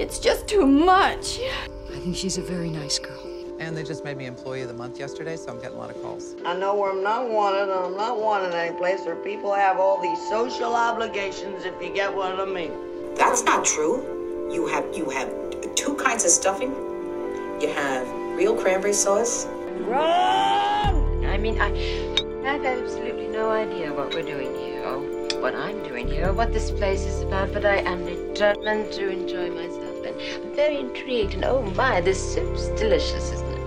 It's just too much. I think she's a very nice girl. And they just made me Employee of the Month yesterday, so I'm getting a lot of calls. I know where I'm not wanted, and I'm not wanted any place where people have all these social obligations, if you get what I mean. That's not true. You have you have two kinds of stuffing. You have real cranberry sauce. Run! I mean, I, I have absolutely no idea what we're doing here, or what I'm doing here, or what this place is about, but I am determined to enjoy myself, and I'm very intrigued, and oh my, this soup's delicious, isn't it?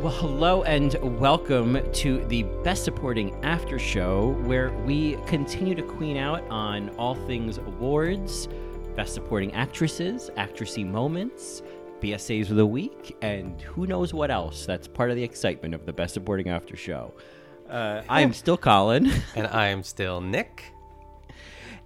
Well, hello and welcome to the Best Supporting After Show, where we continue to queen out on all things awards, Best Supporting Actresses, Actressy Moments, BSAs of the Week, and who knows what else. That's part of the excitement of the Best Supporting After Show. Uh, I am still Colin, And I am still Nick.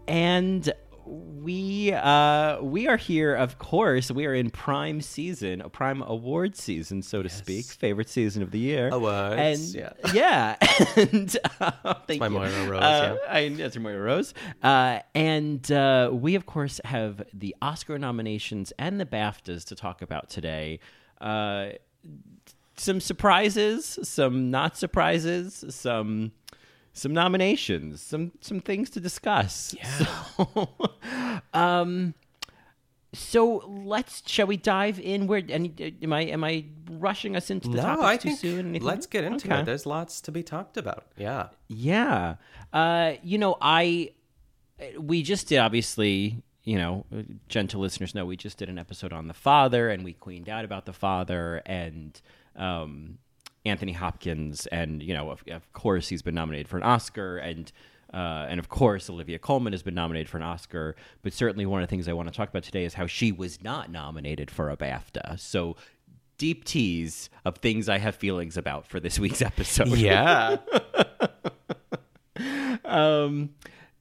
and we uh, we are here. Of course, we are in prime season, a prime award season, so to speak, favorite season of the year. Awards, and yeah. yeah, and uh, thank my you. Moira Rose, Uh, yeah. I, that's your Moira Rose. Uh, and uh, we, of course, have the Oscar nominations and the BAFTAs to talk about today. Uh, some surprises, some not surprises, some some nominations, some some things to discuss. Yeah. So, um, so let's shall we dive in? Where any am I am I rushing us into the No, topics I too think soon? Anything? let's get into Okay. it. There's lots to be talked about. Yeah. Yeah. Uh, you know, I we just did obviously, you know, gentle listeners know we just did an episode on the father and we queened out about the father and um Anthony Hopkins and you know, of, of course he's been nominated for an Oscar and uh, and of course, Olivia Colman has been nominated for an Oscar. But certainly, one of the things I want to talk about today is how she was not nominated for a BAFTA. So, deep tease of things I have feelings about for this week's episode. Yeah. Um,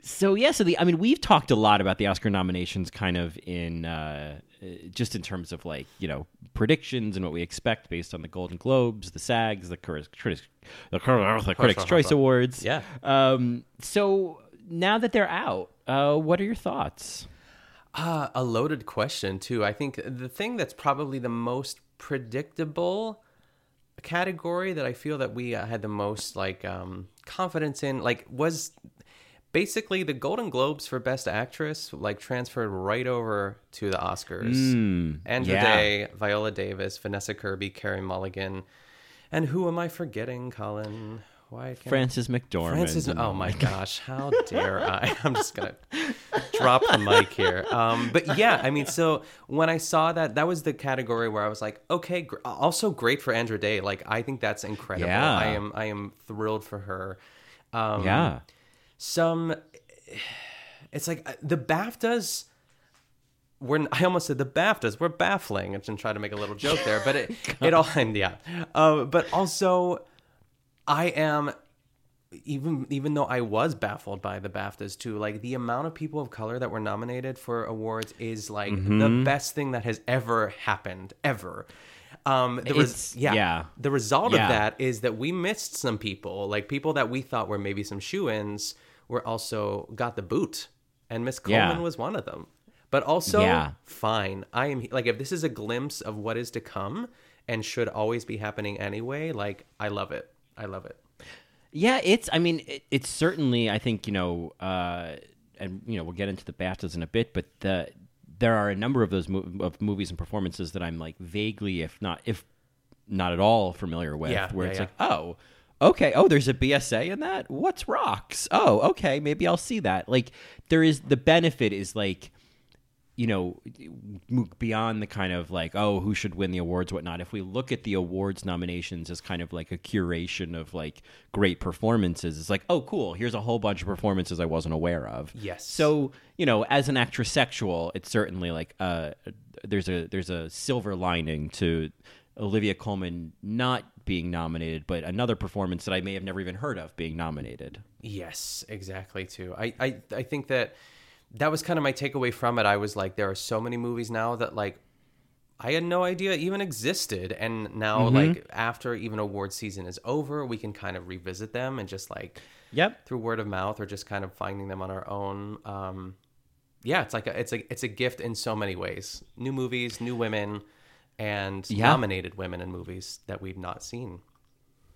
so yeah, so the I mean, we've talked a lot about the Oscar nominations, kind of in uh, uh, just in terms of like you know predictions and what we expect based on the Golden Globes, the SAGs, the Critics, the, the Critics' Choice Awards. Yeah. Um, so now that they're out, uh, what are your thoughts? Uh, a loaded question, too. I think the thing that's probably the most predictable category that I feel that we uh, had the most like um, confidence in, like, was basically the Golden Globes for Best Actress, like, transferred right over to the Oscars. Andra yeah. Day, Viola Davis, Vanessa Kirby, Carey Mulligan. And who am I forgetting, Colin? Why can't Frances McDormand. Frances, oh my gosh, how dare I? I'm just gonna drop the mic here. Um, but yeah, I mean, so when I saw that, that was the category where I was like, okay, gr- also great for Andra Day. Like, I think that's incredible. Yeah. I am, I am thrilled for her. Um, Yeah. Some, it's like uh, the BAFTAs. We're, I almost said the BAFTAs. We're baffling. and try to make a little joke there, but it, it all, yeah. Uh, but also, I am even even though I was baffled by the BAFTAs too, like the amount of people of color that were nominated for awards is like Mm-hmm. the best thing that has ever happened ever. Um, the res- yeah, yeah. The result Yeah. of that is that we missed some people, like people that we thought were maybe some shoe-ins, were also got the boot, and Miss Colman Yeah. was one of them. But also, Yeah. fine. I am like if this is a glimpse of what is to come and should always be happening anyway. Like I love it. I love it. Yeah, it's. I mean, it, it's certainly. I think you know, uh, and you know, we'll get into the BAFTAs in a bit, but the there are a number of those mo- of movies and performances that I'm like vaguely, if not if not at all, familiar with. Yeah, where yeah, it's yeah. like, oh, okay, oh, there's a BSA in that. What's rocks? Oh, okay, maybe I'll see that. Like, there is the benefit is like you know, beyond the kind of like, oh, who should win the awards, whatnot. If we look at the awards nominations as kind of like a curation of like great performances, it's like, oh, cool. Here's a whole bunch of performances I wasn't aware of. Yes. So you know, as an actress sexual, it's certainly like uh, there's a there's a silver lining to Olivia Colman not being nominated, but another performance that I may have never even heard of being nominated. Yes, exactly. Too. I, I, I think that that was kind of my takeaway from it. I was like, there are so many movies now that like I had no idea even existed, and now like after even award season is over, we can kind of revisit them and just like Yep. through word of mouth or just kind of finding them on our own. Um, yeah, it's like a, it's a it's a gift in so many ways. New movies, new women, and Yeah. nominated women in movies that we've not seen.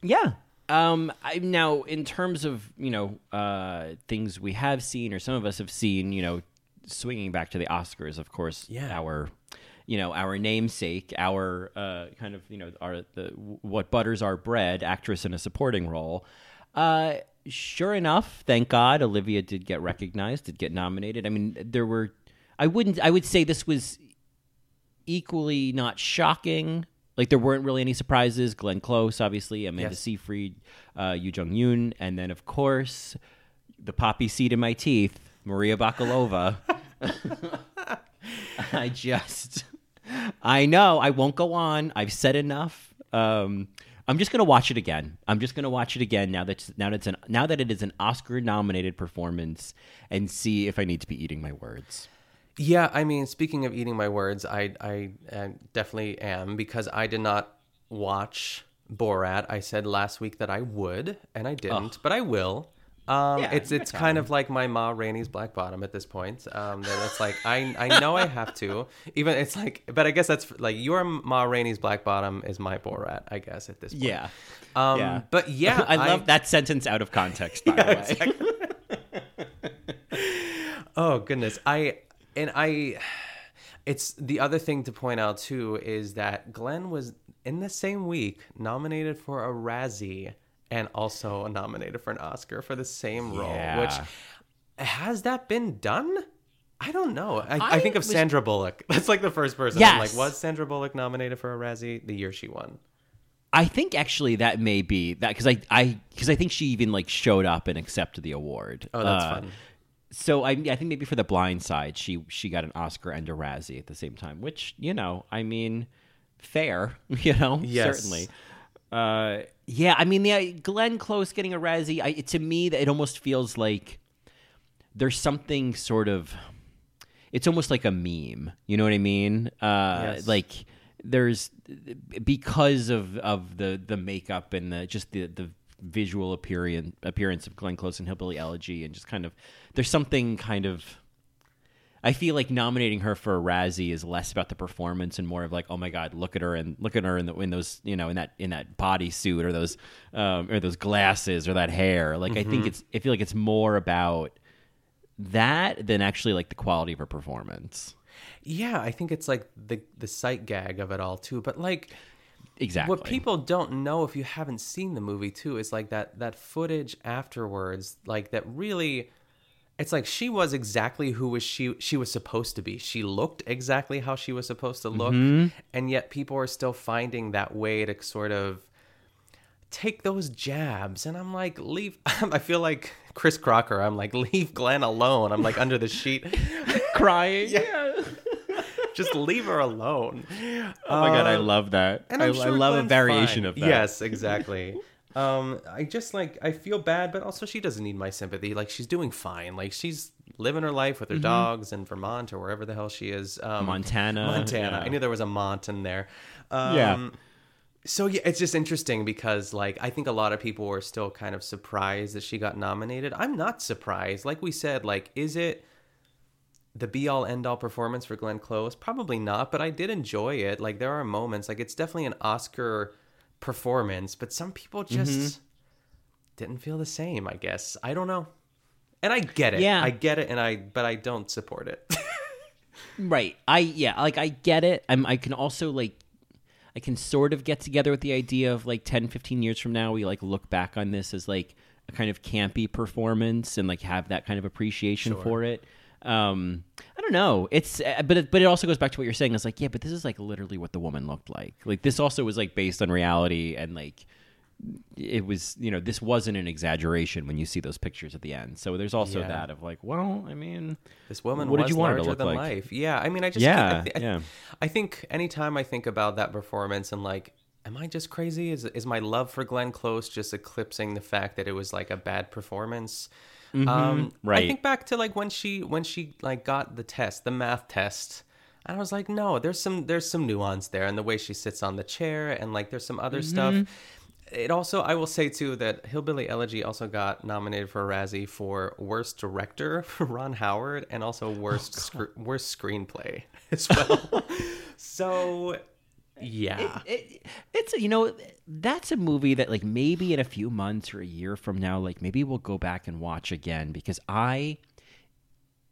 Yeah. Um, I now in terms of you know uh, things we have seen or some of us have seen, you know, swinging back to the Oscars, of course, Yeah. our you know our namesake, our uh, kind of you know our the what butters our bread, actress in a supporting role. Uh, sure enough, thank God, Olivia did get recognized, did get nominated. I mean, there were. I wouldn't. I would say this was equally not shocking. Like there weren't really any surprises. Glenn Close, obviously, Amanda Yes. Seyfried, uh, Yu Jung Yoon, and then of course the poppy seed in my teeth, Maria Bakalova. I just, I know I won't go on. I've said enough. Um, I'm just gonna watch it again. I'm just gonna watch it again now that now that it's an now that it is an Oscar nominated performance, and see if I need to be eating my words. Yeah, I mean, speaking of eating my words, I I uh, definitely am because I did not watch Borat. I said last week that I would, and I didn't, but I will. Um, Yeah, it's you kind of like my Ma Rainey's Black Bottom at this point. Um, that it's like I I know I have to. Even it's like, but I guess that's like your Ma Rainey's Black Bottom is my Borat. I guess at this point. Yeah. Um, Yeah. But yeah, I love that sentence out of context, by the way. Oh goodness. I and I it's the other thing to point out too is that Glenn was in the same week nominated for a Razzie and also nominated for an Oscar for the same role, which has that been done? I don't know. I, I, I think of was- Sandra Bullock. That's like the first person. I'm like, was Sandra Bullock nominated for a Razzie the year she won? I think actually that may be that because I I because I think she even like showed up and accepted the award. Oh, that's Uh, fun. So I I think maybe for The Blind Side she she got an Oscar and a Razzie at the same time, which you know I mean fair, you know Yes. certainly. Uh, yeah, I mean the Glenn Close getting a Razzie. I, to me, that it almost feels like there's something sort of. It's almost like a meme. You know what I mean? Uh, Yes. Like there's because of of the the makeup and the just the the visual appearance appearance of Glenn Close and Hillbilly Elegy and just kind of there's something kind of I feel like nominating her for a Razzie is less about the performance and more of like, oh my god, look at her and look at her in, the, in those, you know, in that in that bodysuit or those um, or those glasses or that hair. Like I think it's I feel like it's more about that than actually like the quality of her performance. Yeah, I think it's like the the sight gag of it all too. But like Exactly. What people don't know if you haven't seen the movie too is like that that footage afterwards, like that really it's like she was exactly who was she she was supposed to be. She looked exactly how she was supposed to look, mm-hmm. and yet people are still finding that way to sort of take those jabs. And I'm like, leave. I feel like Chris Crocker. I'm like, leave Glenn alone. I'm like under the sheet, crying. Just leave her alone. Oh my god, I love that. And I, I'm I sure love a variation fine. of that. Yes, exactly. um, I just like I feel bad, but also she doesn't need my sympathy. Like she's doing fine. Like she's living her life with her dogs in Vermont or wherever the hell she is. Um, Montana, Montana. yeah. I knew there was a Mont in there. Um, Yeah. So yeah, it's just interesting because like I think a lot of people were still kind of surprised that she got nominated. I'm not surprised. Like we said, like is it the be all end all performance for Glenn Close? Probably not, but I did enjoy it. Like there are moments, like it's definitely an Oscar performance, but some people just Mm-hmm. didn't feel the same, I guess. I don't know. And I get it. Yeah. I get it and I but I don't support it. Right. I yeah, like I get it. I'm I can also like I can sort of get together with the idea of like 10 15 years from now we like look back on this as like a kind of campy performance and like have that kind of appreciation for it. Um I don't know. It's uh, but it, but it also goes back to what you're saying. It's like, yeah, but this is like literally what the woman looked like. Like this also was like based on reality and like it was, you know, this wasn't an exaggeration when you see those pictures at the end. So there's also Yeah. that of like, well, I mean, This woman What did was you want her to look than like? life. Yeah, I mean, I just Yeah, I, I, yeah. I think anytime I think about that performance and like, am I just crazy? Is is my love for Glenn Close just eclipsing the fact that it was like a bad performance? Um, I Mm-hmm. Right. think back to like when she when she like got the test, the math test. And I was like, no, there's some there's some nuance there, and the way she sits on the chair, and like there's some other Mm-hmm. stuff it also I will say too that Hillbilly Elegy also got nominated for a Razzie for worst director for Ron Howard and also worst scr- worst screenplay as well. so yeah. it, it's you know that's a movie that like maybe in a few months or a year from now like maybe we'll go back and watch again because i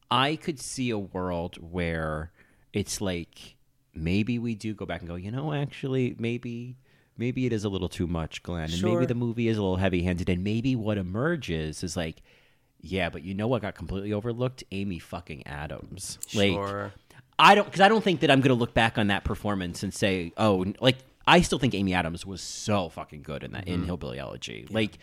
i could see a world where it's like maybe we do go back and go you know actually maybe maybe it is a little too much glenn and Sure. maybe the movie is a little heavy handed and maybe what emerges is like yeah but you know what got completely overlooked amy fucking adams like Sure. I don't because I don't think that I'm going to look back on that performance and say, oh, like I still think Amy Adams was so fucking good in that Mm-hmm. in Hillbilly Elegy. Like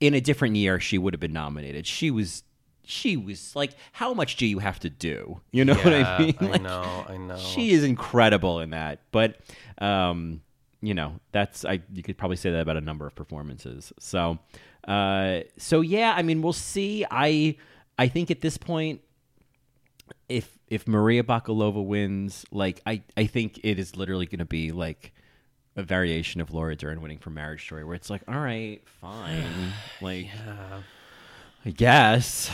in a different year, she would have been nominated. She was, she was like, how much do you have to do? You know what I mean? I know, I know. She is incredible in that, but um, you know, that's I you could probably say that about a number of performances. So, uh, so yeah, I mean, we'll see. I I think at this point if if Maria Bakalova wins, like I I think it is literally going to be like a variation of Laura Dern winning for Marriage Story, where it's like, all right, fine, like I guess.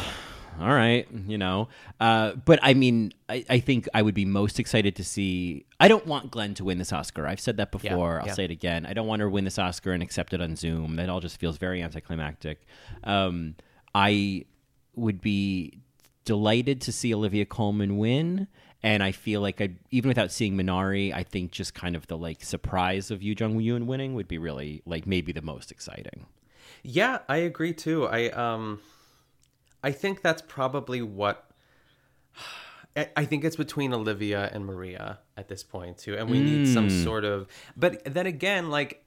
All right, you know. Uh, but I mean, I, I think I would be most excited to see. I don't want Glenn to win this Oscar. I've said that before. I'll yeah. say it again. I don't want her to win this Oscar and accept it on Zoom. That all just feels very anticlimactic. Um, I would be delighted to see Olivia Colman win. And I feel like I, even without seeing Minari, I think just kind of the like surprise of Yu Jung Yoon winning would be really like maybe the most exciting. Yeah, I agree too. I um I think that's probably what I I think it's between Olivia and Maria at this point too. And we need some sort of but then again, like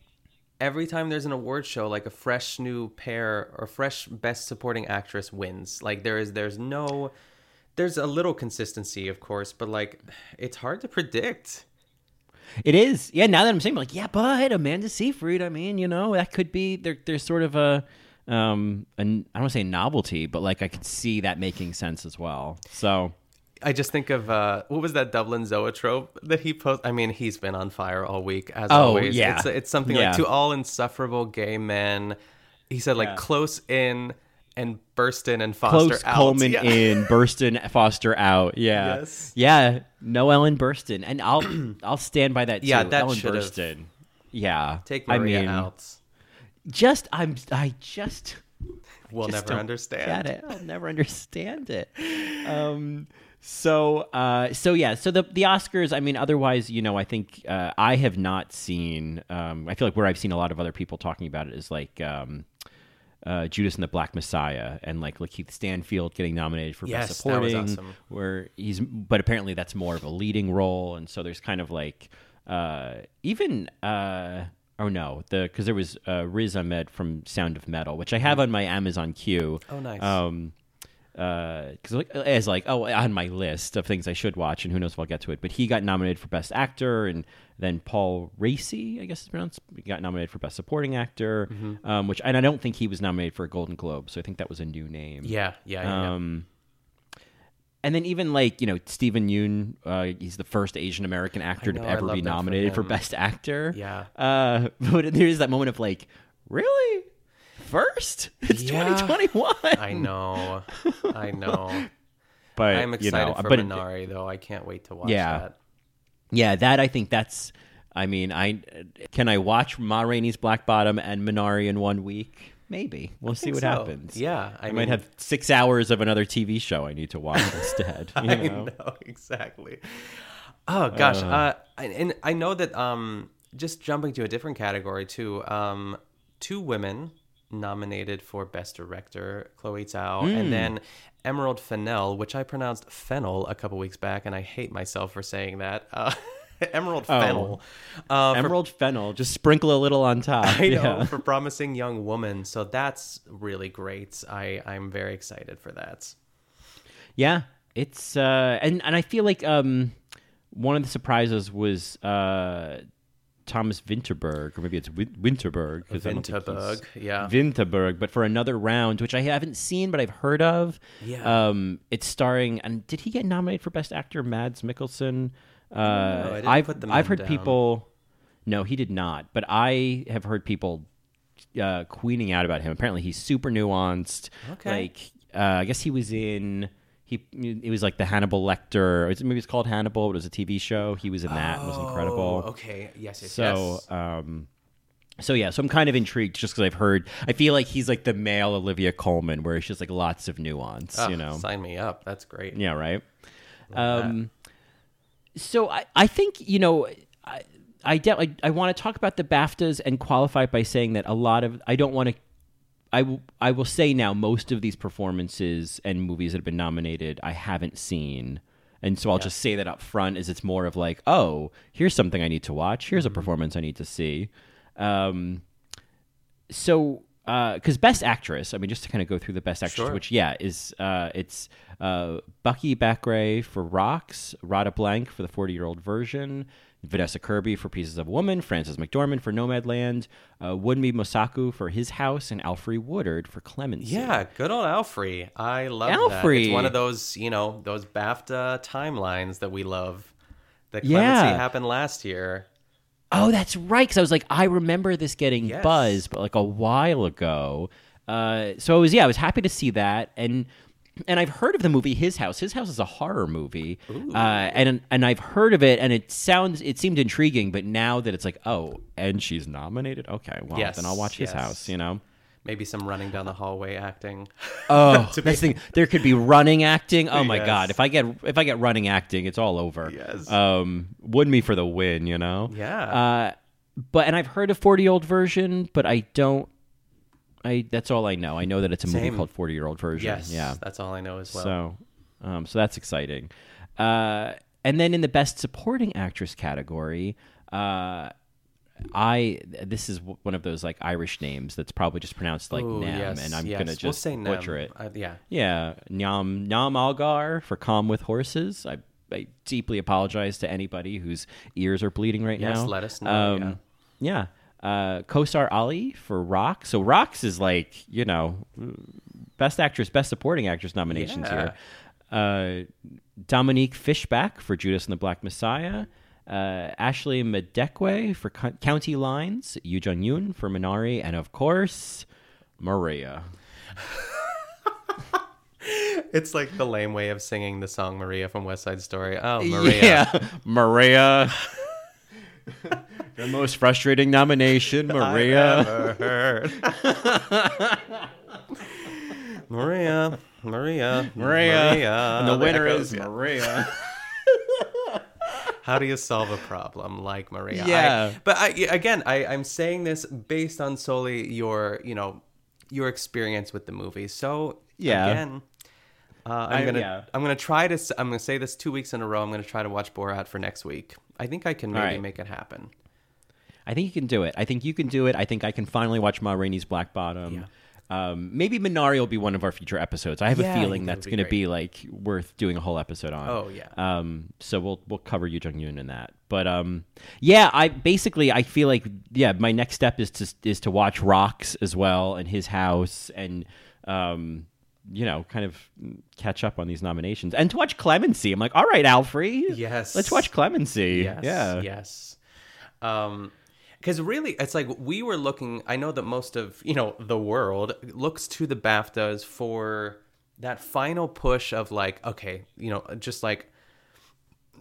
every time there's an award show, like a fresh new pair or fresh best supporting actress wins. Like there is there's no there's a little consistency, of course, but like it's hard to predict. It is. Yeah, now that I'm saying like, yeah, but Amanda Seyfried, I mean, you know, that could be there there's sort of a um an, I don't want to say novelty, but like I could see that making sense as well. So, I just think of uh, what was that Dublin zoetrope that he posted? I mean, he's been on fire all week as Oh, always. yeah. it's, it's something Yeah. like to all insufferable gay men. He said like Yeah. close in and Burstyn and foster close out. Colman Yeah. in, Burstyn Foster out. Yeah. Yes. Yeah, no Ellen Burstyn. And I'll I'll stand by that too. Yeah, that Ellen should've- Burstyn. Yeah. Take I Maria mean, out. Just I'm I just We'll never understand. Get it? I'll never understand it. Um, so, uh, so yeah. So the the Oscars. I mean, otherwise, you know, I think uh, I have not seen. Um, I feel like where I've seen a lot of other people talking about it is like. Um, uh, Judas and the Black Messiah and like Lakeith Stanfield getting nominated for Yes, best that was supporting, awesome. where he's but apparently that's more of a leading role, and so there's kind of like uh, even uh, oh no the because there was uh, Riz Ahmed from Sound of Metal, which I have on my Amazon queue. Oh, nice. Um, because like as like oh on my list of things I should watch, and who knows if I'll get to it. But he got nominated for best actor, and then Paul Raci, I guess it's pronounced, got nominated for best supporting actor, Mm-hmm. um, which and I don't think he was nominated for a Golden Globe, so I think that was a new name. Yeah, yeah, yeah. yeah. And then even like you know Steven Yeun, uh, he's the first Asian American actor know, to ever be that for nominated for, best actor. Yeah. Uh, but there's that moment of like, really, first? It's Yeah. 2021. I know, I know. But I'm you excited know, for but it- Minari though. I can't wait to watch Yeah. that. yeah, that I think that's. I mean, I can I watch Ma Rainey's Black Bottom and Minari in one week? Maybe we'll see what so. happens. Yeah, I I, might have six hours of another TV show I need to watch instead. You I know? know exactly. Oh gosh, uh, and- and I know that um, just jumping to a different category too. Um, two women nominated for best director, Chloe Zhao, Hmm. and then Emerald Fennell, which I pronounced Fennel a couple weeks back, and I hate myself for saying that. Uh, Emerald Oh. Fennel. Uh, for Emerald Fennel, just sprinkle a little on top. I know yeah. for promising young woman. So that's really great. I I'm very excited for that. Yeah, it's uh, and and I feel like um, one of the surprises was uh, Thomas Winterberg, or maybe it's Win- Winterberg because I don't think Vinterberg, he's- yeah. Winterberg, but for another round, which I haven't seen but I've heard of. Yeah. um, it's starring and did he get nominated for Best Actor? Mads Mikkelsen. Uh, I didn't I've I've heard down. people. No, he did not. But I have heard people uh, queening out about him. Apparently, he's super nuanced. Okay. Like, uh, I guess he was in. He it was like the Hannibal Lecter. It's, maybe it's called Hannibal. But it was a TV show. He was in that. It was incredible. Oh, okay. Yes. Yes. So, yes. um, so yeah, so I'm kind of intrigued just because I've heard. I feel like he's like the male Olivia Colman, where it's just like lots of nuance. Ah, you know, sign me up. That's great. yeah, right. Um, so I, I think you know, I, I, de- I, I want to talk about the BAFTAs and qualify it by saying that a lot of I don't want to. I will, I will say now, most of these performances and movies that have been nominated, I haven't seen. And so I'll just say that up front, is it's more of like, oh, here's something I need to watch. Here's a performance I need to see. Um, so because best actress i mean just to kind of go through the best actress Sure. which yeah is uh, it's uh, bukky bakray for rocks radha blank for the 40 year old version vanessa kirby for pieces of a woman frances mcdormand for nomadland uh, wunmi mosaku for his house and alfre woodard for clemency Yeah, good old Alfre. I love that. It's one of those, you know, those BAFTA timelines that we love. Yeah. clemency happened last year. Oh, that's right. Because I was like, I remember this getting Yes. buzz, but like a while ago. Uh, so I was, yeah, I was happy to see that, and and I've heard of the movie His House. His House is a horror movie, uh, and and I've heard of it, and it sounds it seemed intriguing. But now that it's like, oh, and she's nominated, okay, well Yes, then I'll watch His yes. House. You know. Maybe some running down the hallway acting. Oh, that's the thing. There could be running acting. Oh my Yes. god! If I get if I get running acting, it's all over. Yes. Um, would me for the win, you know. Yeah. Uh, but and I've heard a forty year old version, but I don't. I that's all I know. I know that it's a movie called forty year old version. yes. Yeah. That's all I know as well. So, um, so that's exciting. Uh, and then in the best supporting actress category, uh, I this is one of those like Irish names that's probably just pronounced like Ooh, Nam, yes, and I'm yes. gonna We'll just say butcher Nem. it. Uh, yeah. Yeah, Nyam Nyam Algar for Calm with Horses. I, I deeply apologize to anybody whose ears are bleeding right Yes, now. let us know, yeah. Uh, Kosar Ali for Rock. So Rocks is like you know, best actress, best supporting actress nominations Yeah. here. Uh, Dominique Fishback for Judas and the Black Messiah. Uh, Ashley Madekwe for Co- County Lines. Yu Jung Yoon for Minari, and of course, Maria. It's like the lame way of singing the song Maria from West Side Story. Oh, Maria. Yeah, Maria. the most frustrating nomination, Maria. Heard. Maria, Maria, Maria. and the winner is. Maria. How do you solve a problem like Maria? I- Yeah. but I, again, I, I'm saying this based on solely your, you know, your experience with the movie. So Yeah. again, uh, I'm I- gonna yeah. I'm gonna try to I'm gonna say this two weeks in a row. I'm gonna try to watch Borat for next week. I think I can maybe right. make it happen. I think you can do it. I think you can do it. I think I can finally watch Ma Rainey's Black Bottom. Um, maybe Minari will be one of our future episodes. I have Yeah, a feeling that's going to be like worth doing a whole episode on. Oh, yeah. Um, so we'll we'll cover Yu Jung Yoon in that. But um, yeah, I basically I feel like yeah, my next step is to is to watch Rocks as well and his house and um, you know, kind of catch up on these nominations and to watch Clemency. I'm like, all right, Alfre, Yes. let's watch Clemency. Yes. Yeah, Yes. Um, because really, it's like we were looking. I know that most of you know the world looks to the BAFTAs for that final push of like, okay, you know, just like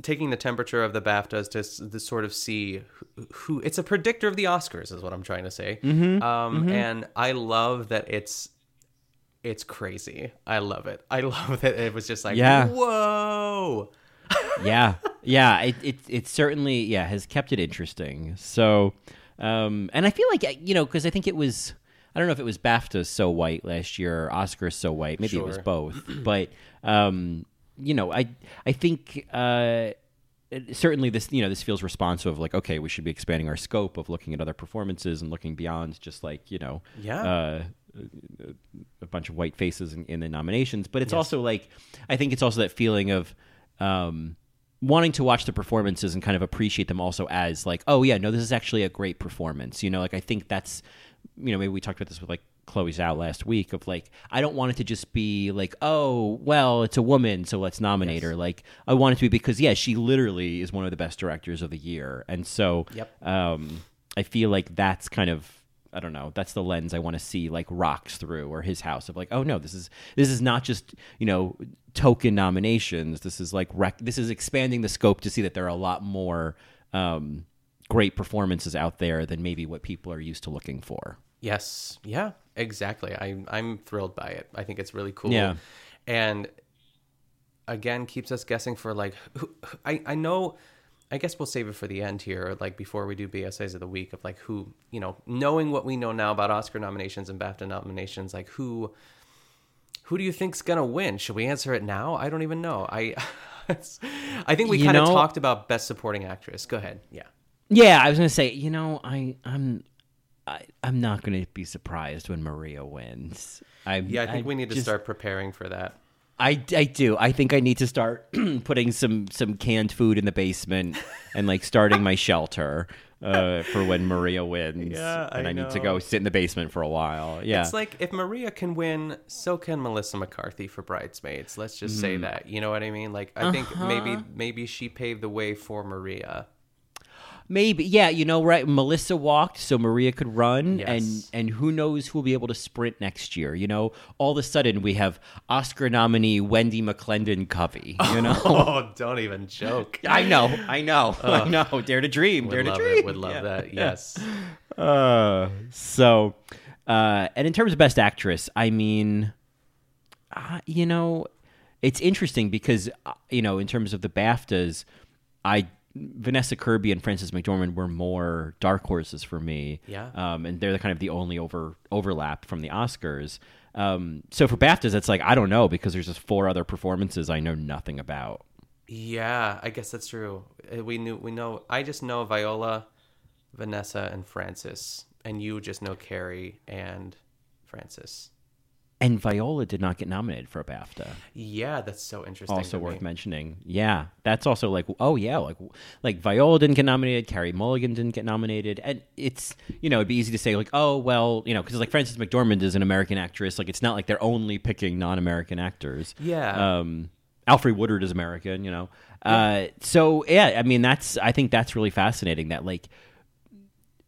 taking the temperature of the BAFTAs to, to sort of see who, who. It's a predictor of the Oscars, is what I'm trying to say. Mm-hmm. Um, and I love that it's. It's crazy. I love it. I love that it was just like, Yeah. whoa. yeah, yeah. It, it it certainly yeah has kept it interesting. So, um, and I feel like you know because I think it was I don't know if it was BAFTA so white last year or Oscars so white. Maybe it was both. but um, you know, I I think. Uh, it- certainly this you know this feels responsive of like okay we should be expanding our scope of looking at other performances and looking beyond just like you know Yeah. uh, a bunch of white faces in, in the nominations but it's also like i think it's also that feeling of um, wanting to watch the performances and kind of appreciate them also as like oh yeah no this is actually a great performance you know like i think that's you know maybe we talked about this with like Chloe Zhao last week of like i don't want it to just be like oh well it's a woman so let's nominate her like i want it to be because yeah she literally is one of the best directors of the year and so Yep. um, i feel like that's kind of I don't know. That's the lens I want to see like rocks through, or his house of like, oh no, this is this is not just you know token nominations. This is like rec- this is expanding the scope to see that there are a lot more um, great performances out there than maybe what people are used to looking for. Yes. Yeah, exactly. I, I'm thrilled by it. I think it's really cool. Yeah. And again, keeps us guessing for like, who, I, I know, I guess we'll save it for the end here, like before we do BSAs of the week of like who, you know, knowing what we know now about Oscar nominations and BAFTA nominations, like who, who do you think's gonna win? Should we answer it now? I don't even know. I, I think we kind of talked about best supporting actress. Go ahead. Yeah. Yeah, I was gonna say, you know, I I'm I, I'm not gonna be surprised when Maria wins. I Yeah, I think we need to start preparing for that. I, I do. I think I need to start putting some some canned food in the basement and like starting my shelter uh, for when Maria wins. Yeah, and I I, need to go sit in the basement for a while. Yeah, It's like if Maria can win, so can Melissa McCarthy for Bridesmaids. Let's just say that. You know what I mean? Like I think maybe maybe she paved the way for Maria. Maybe. Yeah, you know, right? Melissa walked, so Maria could run, and Yes. and who knows who will be able to sprint next year? You know, all of a sudden we have Oscar nominee Wendi McLendon-Covey. You know. Oh, don't even joke. I know, I know, I know. Dare to dream, dare to dream. it. Would love Yeah. that. Yes. Uh, so, uh, and in terms of best actress, I mean, uh, you know, it's interesting because uh, you know, in terms of the BAFTAs, I Vanessa Kirby and Frances McDormand were more dark horses for me. Yeah. Um, and they're the kind of the only over overlap from the Oscars. Um, so for BAFTAs, it's like I don't know because there's just four other performances I know nothing about. Yeah, I guess that's true. Uh, We knew we know I just know Viola, Vanessa, and Frances. And you just know Carey and Frances. And Viola did not get nominated for a BAFTA. Yeah, that's so interesting. also worth me. mentioning. Yeah, that's also like oh yeah, like like Viola didn't get nominated, Carey Mulligan didn't get nominated, and it's you know it'd be easy to say like oh well you know because like Frances McDormand is an American actress, like it's not like they're only picking non-American actors. Yeah. Um, Alfred Woodard is American, you know. Uh, so yeah, I mean that's I think that's really fascinating that like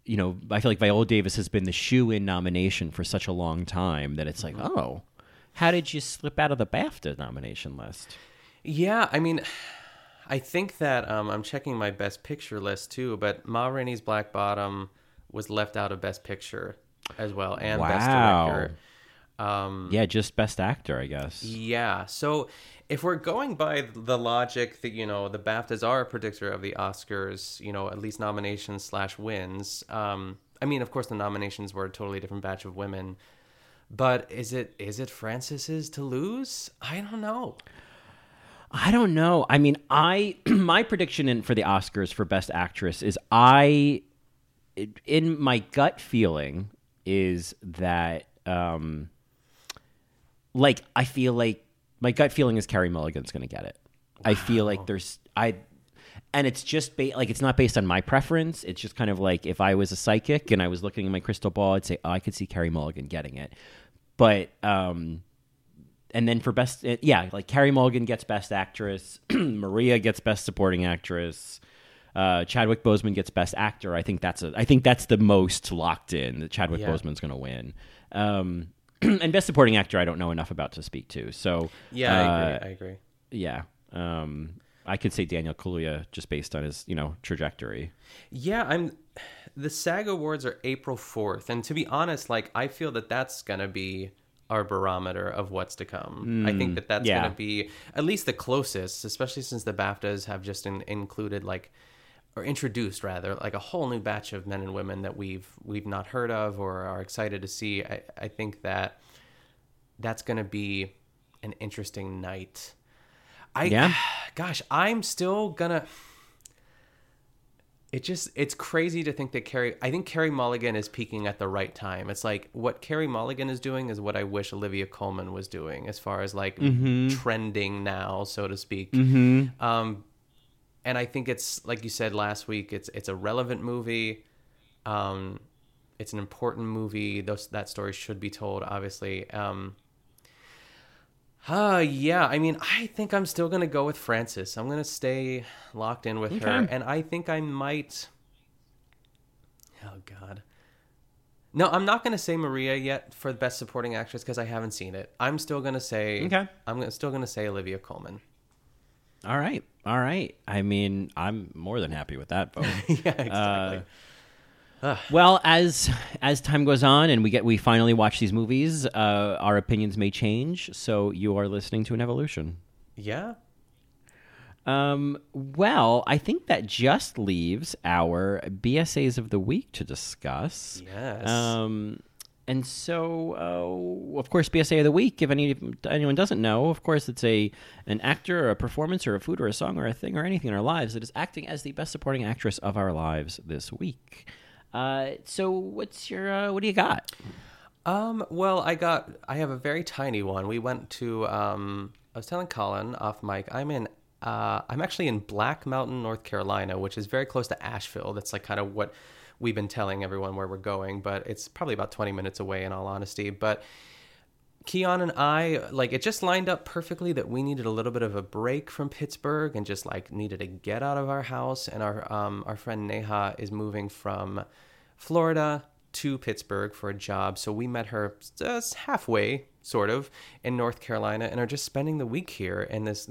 you know, I feel like Viola Davis has been the shoe in nomination for such a long time that it's like, Mm-hmm. oh, how did you slip out of the BAFTA nomination list? Yeah, I mean, I think that um, I'm checking my best picture list too, but Ma Rainey's Black Bottom was left out of best picture as well and best Wow. director. Um, Yeah, just best actor, I guess. yeah, so if we're going by the logic that you know the BAFTAs are a predictor of the Oscars, you know at least nominations slash wins. Um, I mean, of course, the nominations were a totally different batch of women, but is it is it Frances's to lose? I don't know. I don't know. I mean, I my prediction in, for the Oscars for best actress is I in my gut feeling is that um like I feel like my gut feeling is Carey Mulligan's going to get it. I feel like there's I and it's just ba- like it's not based on my preference. It's just kind of like if I was a psychic and I was looking in my crystal ball, I'd say oh, I could see Carey Mulligan getting it. But um and then for best uh, yeah, like Carey Mulligan gets best actress, Maria gets best supporting actress. Uh, Chadwick Boseman gets Best Actor. I think that's a. I think that's the most locked in that Chadwick Yeah. Boseman's going to win. Um, and Best Supporting Actor, I don't know enough about to speak to. So Yeah, I uh, agree. I agree. yeah, um, I could say Daniel Kaluuya just based on his you know trajectory. Yeah, I'm. The SAG Awards are April fourth, and to be honest, like I feel that that's gonna be our barometer of what's to come. I think that that's yeah. gonna be at least the closest, especially since the BAFTAs have just in, included like or introduced rather like a whole new batch of men and women that we've we've not heard of or are excited to see. I, I think that that's gonna be an interesting night. I Yeah. gosh, I'm still gonna it just it's crazy to think that Carey I think Carey Mulligan is peaking at the right time. It's like what Carey Mulligan is doing is what I wish Olivia Colman was doing as far as like trending now, so to speak. Um and I think it's like you said last week, it's it's a relevant movie. Um it's an important movie. Those that story should be told, obviously. Um uh, yeah, I mean, I think I'm still going to go with Frances. I'm going to stay locked in with her. And I think I might. Oh, God. No, I'm not going to say Maria yet for the best supporting actress because I haven't seen it. I'm still going to say. Okay. I'm still going to say Olivia Colman. All right, all right. I mean, I'm more than happy with that vote. yeah, exactly. Well, as as time goes on and we get we finally watch these movies, uh, our opinions may change. So you are listening to an evolution. yeah. Um, well, I think that just leaves our BSAs of the week to discuss. Yes. Um, and so, uh, of course, BSA of the week. If any anyone doesn't know, of course, it's a an actor or a performance or a food or a song or a thing or anything in our lives that is acting as the best supporting actress of our lives this week. Uh, so, what's your uh, what do you got? Um, well, I got I have a very tiny one. We went to um I was telling Colin off mic, I'm in uh I'm actually in Black Mountain, North Carolina, which is very close to Asheville. That's like kind of what we've been telling everyone where we're going, but it's probably about 20 minutes away in all honesty, but Keon and I, like, it just lined up perfectly that we needed a little bit of a break from Pittsburgh and just like needed to get out of our house. And our um, our friend Neha is moving from Florida to Pittsburgh for a job, so we met her just halfway, sort of, in North Carolina, and are just spending the week here in this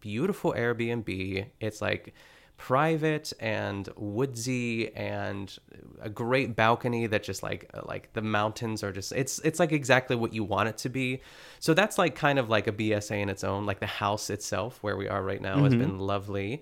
beautiful Airbnb. It's like private and woodsy and a great balcony that just like like the mountains are just it's it's like exactly what you want it to be. So that's like kind of like a bsa in its own like the house itself where we are right now has been lovely.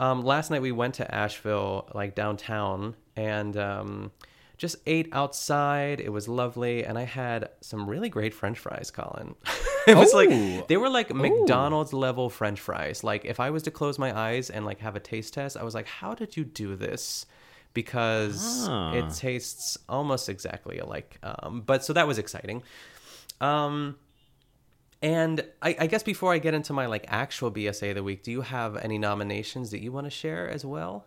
Um, last night we went to asheville like downtown and um, just ate outside it was lovely and i had some really great french fries colin it was like they were like McDonald's level French fries. Like if I was to close my eyes and like have a taste test, I was like, "How did you do this?" Because Ah. it tastes almost exactly alike. Um, but so that was exciting. Um, and I, I guess before I get into my like actual BSA of the week, do you have any nominations that you want to share as well?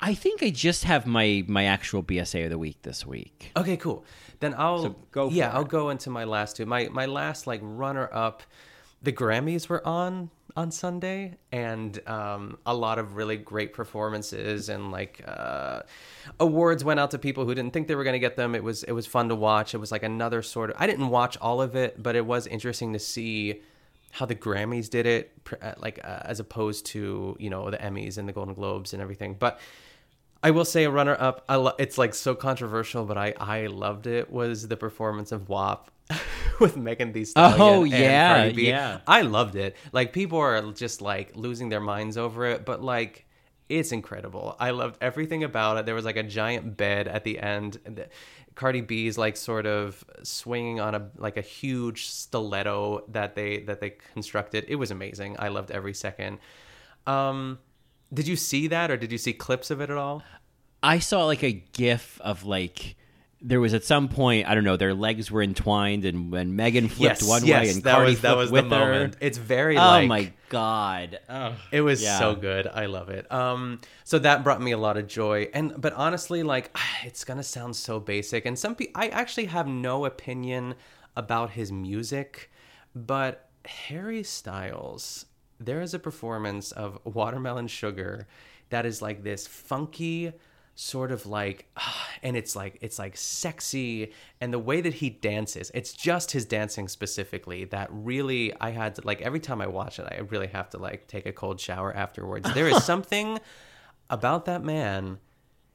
I think I just have my my actual BSA of the week this week. Okay, cool. Then I'll So go for yeah, it. I'll go into my last two. My my last like runner up. The Grammys were on on Sunday, and um, a lot of really great performances and like uh, awards went out to people who didn't think they were going to get them. It was it was fun to watch. It was like another sort of. I didn't watch all of it, but it was interesting to see how the Grammys did it, uh, like uh, as opposed to you know the Emmys and the Golden Globes and everything. But I will say a runner up. I lo- it's like so controversial, but I I loved it. Was the performance of WAP with Megan Thee Stallion? Oh, and yeah, Cardi B. yeah. I loved it. Like people are just like losing their minds over it, but like it's incredible. I loved everything about it. There was like a giant bed at the end. Cardi B's like sort of swinging on a like a huge stiletto that they that they constructed. It was amazing. I loved every second. Um, did you see that, or did you see clips of it at all? I saw like a gif of like there was at some point I don't know their legs were entwined and when Megan flipped one way and that Cardi was that was the with her. moment. It's very Oh like my god! Oh. It was Yeah. so good. I love it. Um, so that brought me a lot of joy. And but honestly, like it's gonna sound so basic, and some people, I actually have no opinion about his music, but Harry Styles, there is a performance of Watermelon Sugar that is like this funky sort of like and it's like it's like sexy and the way that he dances it's just his dancing specifically that really i had to like every time i watch it i really have to like take a cold shower afterwards. There is something about that man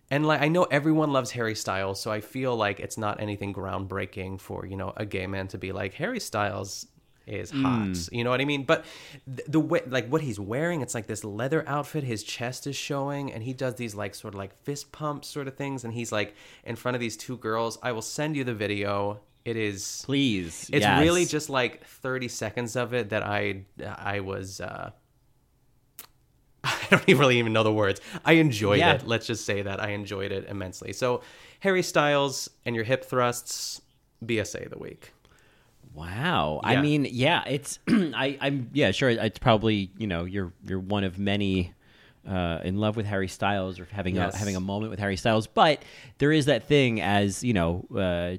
and like I know everyone loves Harry Styles, so I feel like it's not anything groundbreaking for you know a gay man to be like Harry Styles is hot. You know what I mean? But the, the way like what he's wearing, it's like this leather outfit. His chest is showing, and he does these like sort of like fist pumps sort of things, and he's like in front of these two girls. I will send you the video. It is Please, it's yes. really just like 30 seconds of it that I I was uh I don't even really even know the words. I enjoyed Yeah. it. Let's just say that I enjoyed it immensely. So, Harry Styles and your hip thrusts, BSA of the week. Wow. I mean, yeah, it's I I'm yeah, sure it's probably, you know, you're you're one of many uh, in love with Harry Styles or having Yes. a having a moment with Harry Styles, but there is that thing as, you know, uh,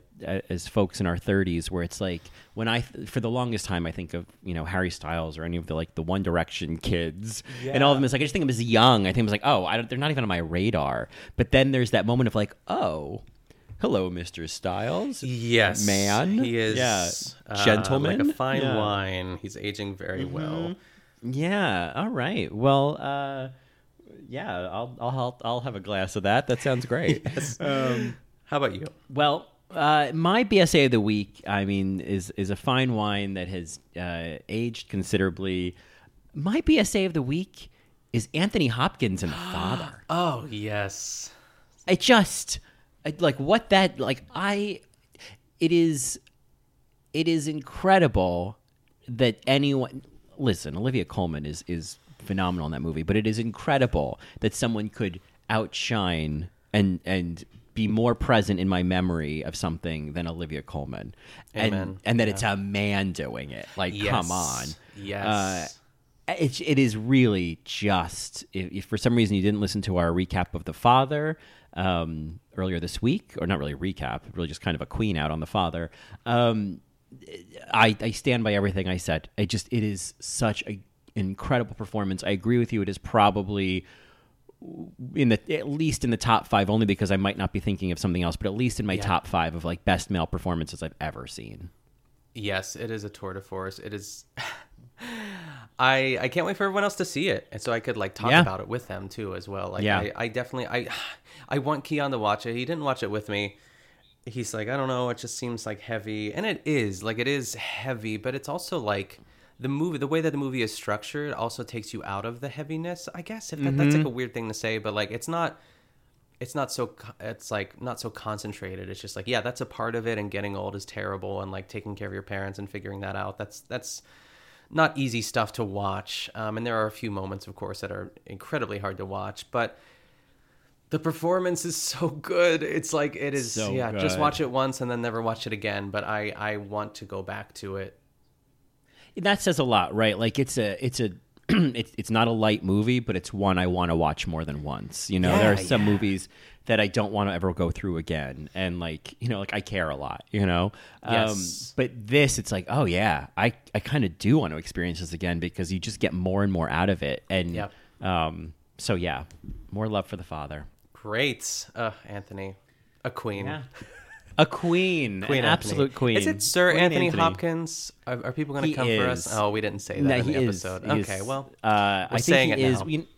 as folks in our 30s where it's like when I for the longest time I think of, you know, Harry Styles or any of the like the One Direction kids and all of them is like I just think of them as young. I think it was like, "Oh, I don't, they're not even on my radar." But then there's that moment of like, "Oh, Hello, Mr. Styles. Yes, Man. He is, Yeah. uh, Gentleman. like a fine Yeah. wine. He's aging very well. Yeah. All right. Well, uh, yeah, I'll, I'll, I'll, have a glass of that. That sounds great. um, How about you? well, uh, my BSA of the week, I mean, is is a fine wine that has uh, aged considerably. My BSA of the week is Anthony Hopkins and the Father. Oh yes, I just like what that like I it is it is incredible that anyone listen Olivia Colman is is phenomenal in that movie but it is incredible that someone could outshine and and be more present in my memory of something than Olivia Colman, and Amen. and that it's a man doing it. Like come on. Yes. Uh, it, it is really just if, if for some reason you didn't listen to our recap of the father um, earlier this week or not really a recap really just kind of a queen out on the father um, I, I stand by everything i said i just it is such an incredible performance i agree with you it is probably in the at least in the top five only because i might not be thinking of something else but at least in my top five of like best male performances i've ever seen yes, it is a tour de force. It is. I I can't wait for everyone else to see it, and so I could like talk Yeah. about it with them too as well. Like Yeah. I, I definitely I I want Keon to watch it. He didn't watch it with me. He's like I don't know. It just seems like heavy, and it is like it is heavy, but it's also like the movie the way that the movie is structured also takes you out of the heaviness. I guess if that, that's like a weird thing to say, but like it's not it's not so it's like not so concentrated it's just like yeah that's a part of it and getting old is terrible and like taking care of your parents and figuring that out that's that's not easy stuff to watch um, and there are a few moments of course that are incredibly hard to watch but the performance is so good it's like it is So yeah just watch it once and then never watch it again but i i want to go back to it that says a lot, right? Like it's a it's a it's it's not a light movie, but it's one I want to watch more than once. You know, there are some yeah. movies that I don't want to ever go through again, and like you know, like I care a lot. You know, Yes. um, but this it's like, oh yeah, I I kind of do want to experience this again because you just get more and more out of it, and Yep. um, so yeah, more love for the father. Great uh anthony a queen A queen, Queen an Anthony. absolute queen. Is it Sir Queen Anthony, Hopkins? Are, are people going to come for us? Oh, we didn't say that No, in he the is. episode. He okay, is. well, uh, I think saying he it is. now. We,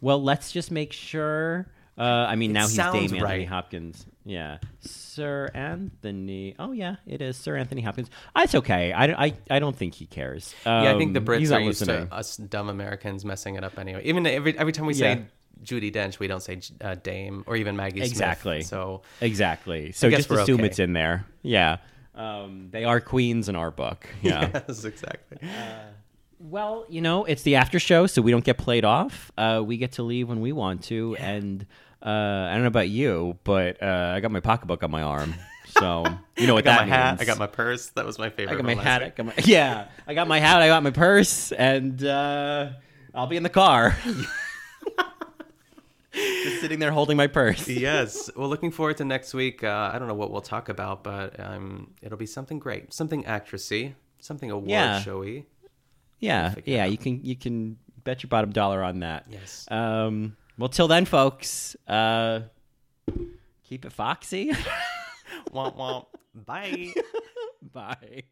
well, let's just make sure. Uh, I mean, now he's sounds Dame Anthony right. Hopkins. Yeah, Sir Anthony. Oh yeah, it is Sir Anthony Hopkins. Uh, It's okay. I, I, I don't think he cares. yeah, I think the Um, he's Brits not are used listening. to us dumb Americans messing it up anyway. Even every every time we say Yeah. Judi Dench, we don't say uh, Dame or even Maggie Smith. Exactly. So Exactly. So just assume okay. it's in there. Yeah. Um, they are queens in our book. Yeah. yes, exactly. Well, you know, it's the after show, so we don't get played off. Uh, we get to leave when we want to, and uh, I don't know about you, but uh, I got my pocketbook on my arm, so you know I what got that my hat. means. I got my purse. That was my favorite. I got my hat. I got my yeah. I got my hat. I got my purse, and uh, I'll be in the car, just sitting there holding my purse. yes. Well, looking forward to next week. Uh, I don't know what we'll talk about, but um, it'll be something great, something actressy, something award Yeah. showy. Yeah, yeah. out. You can you can bet your bottom dollar on that. Yes. Um. Well, till then, folks. Uh, keep it foxy. womp womp. Bye. Bye.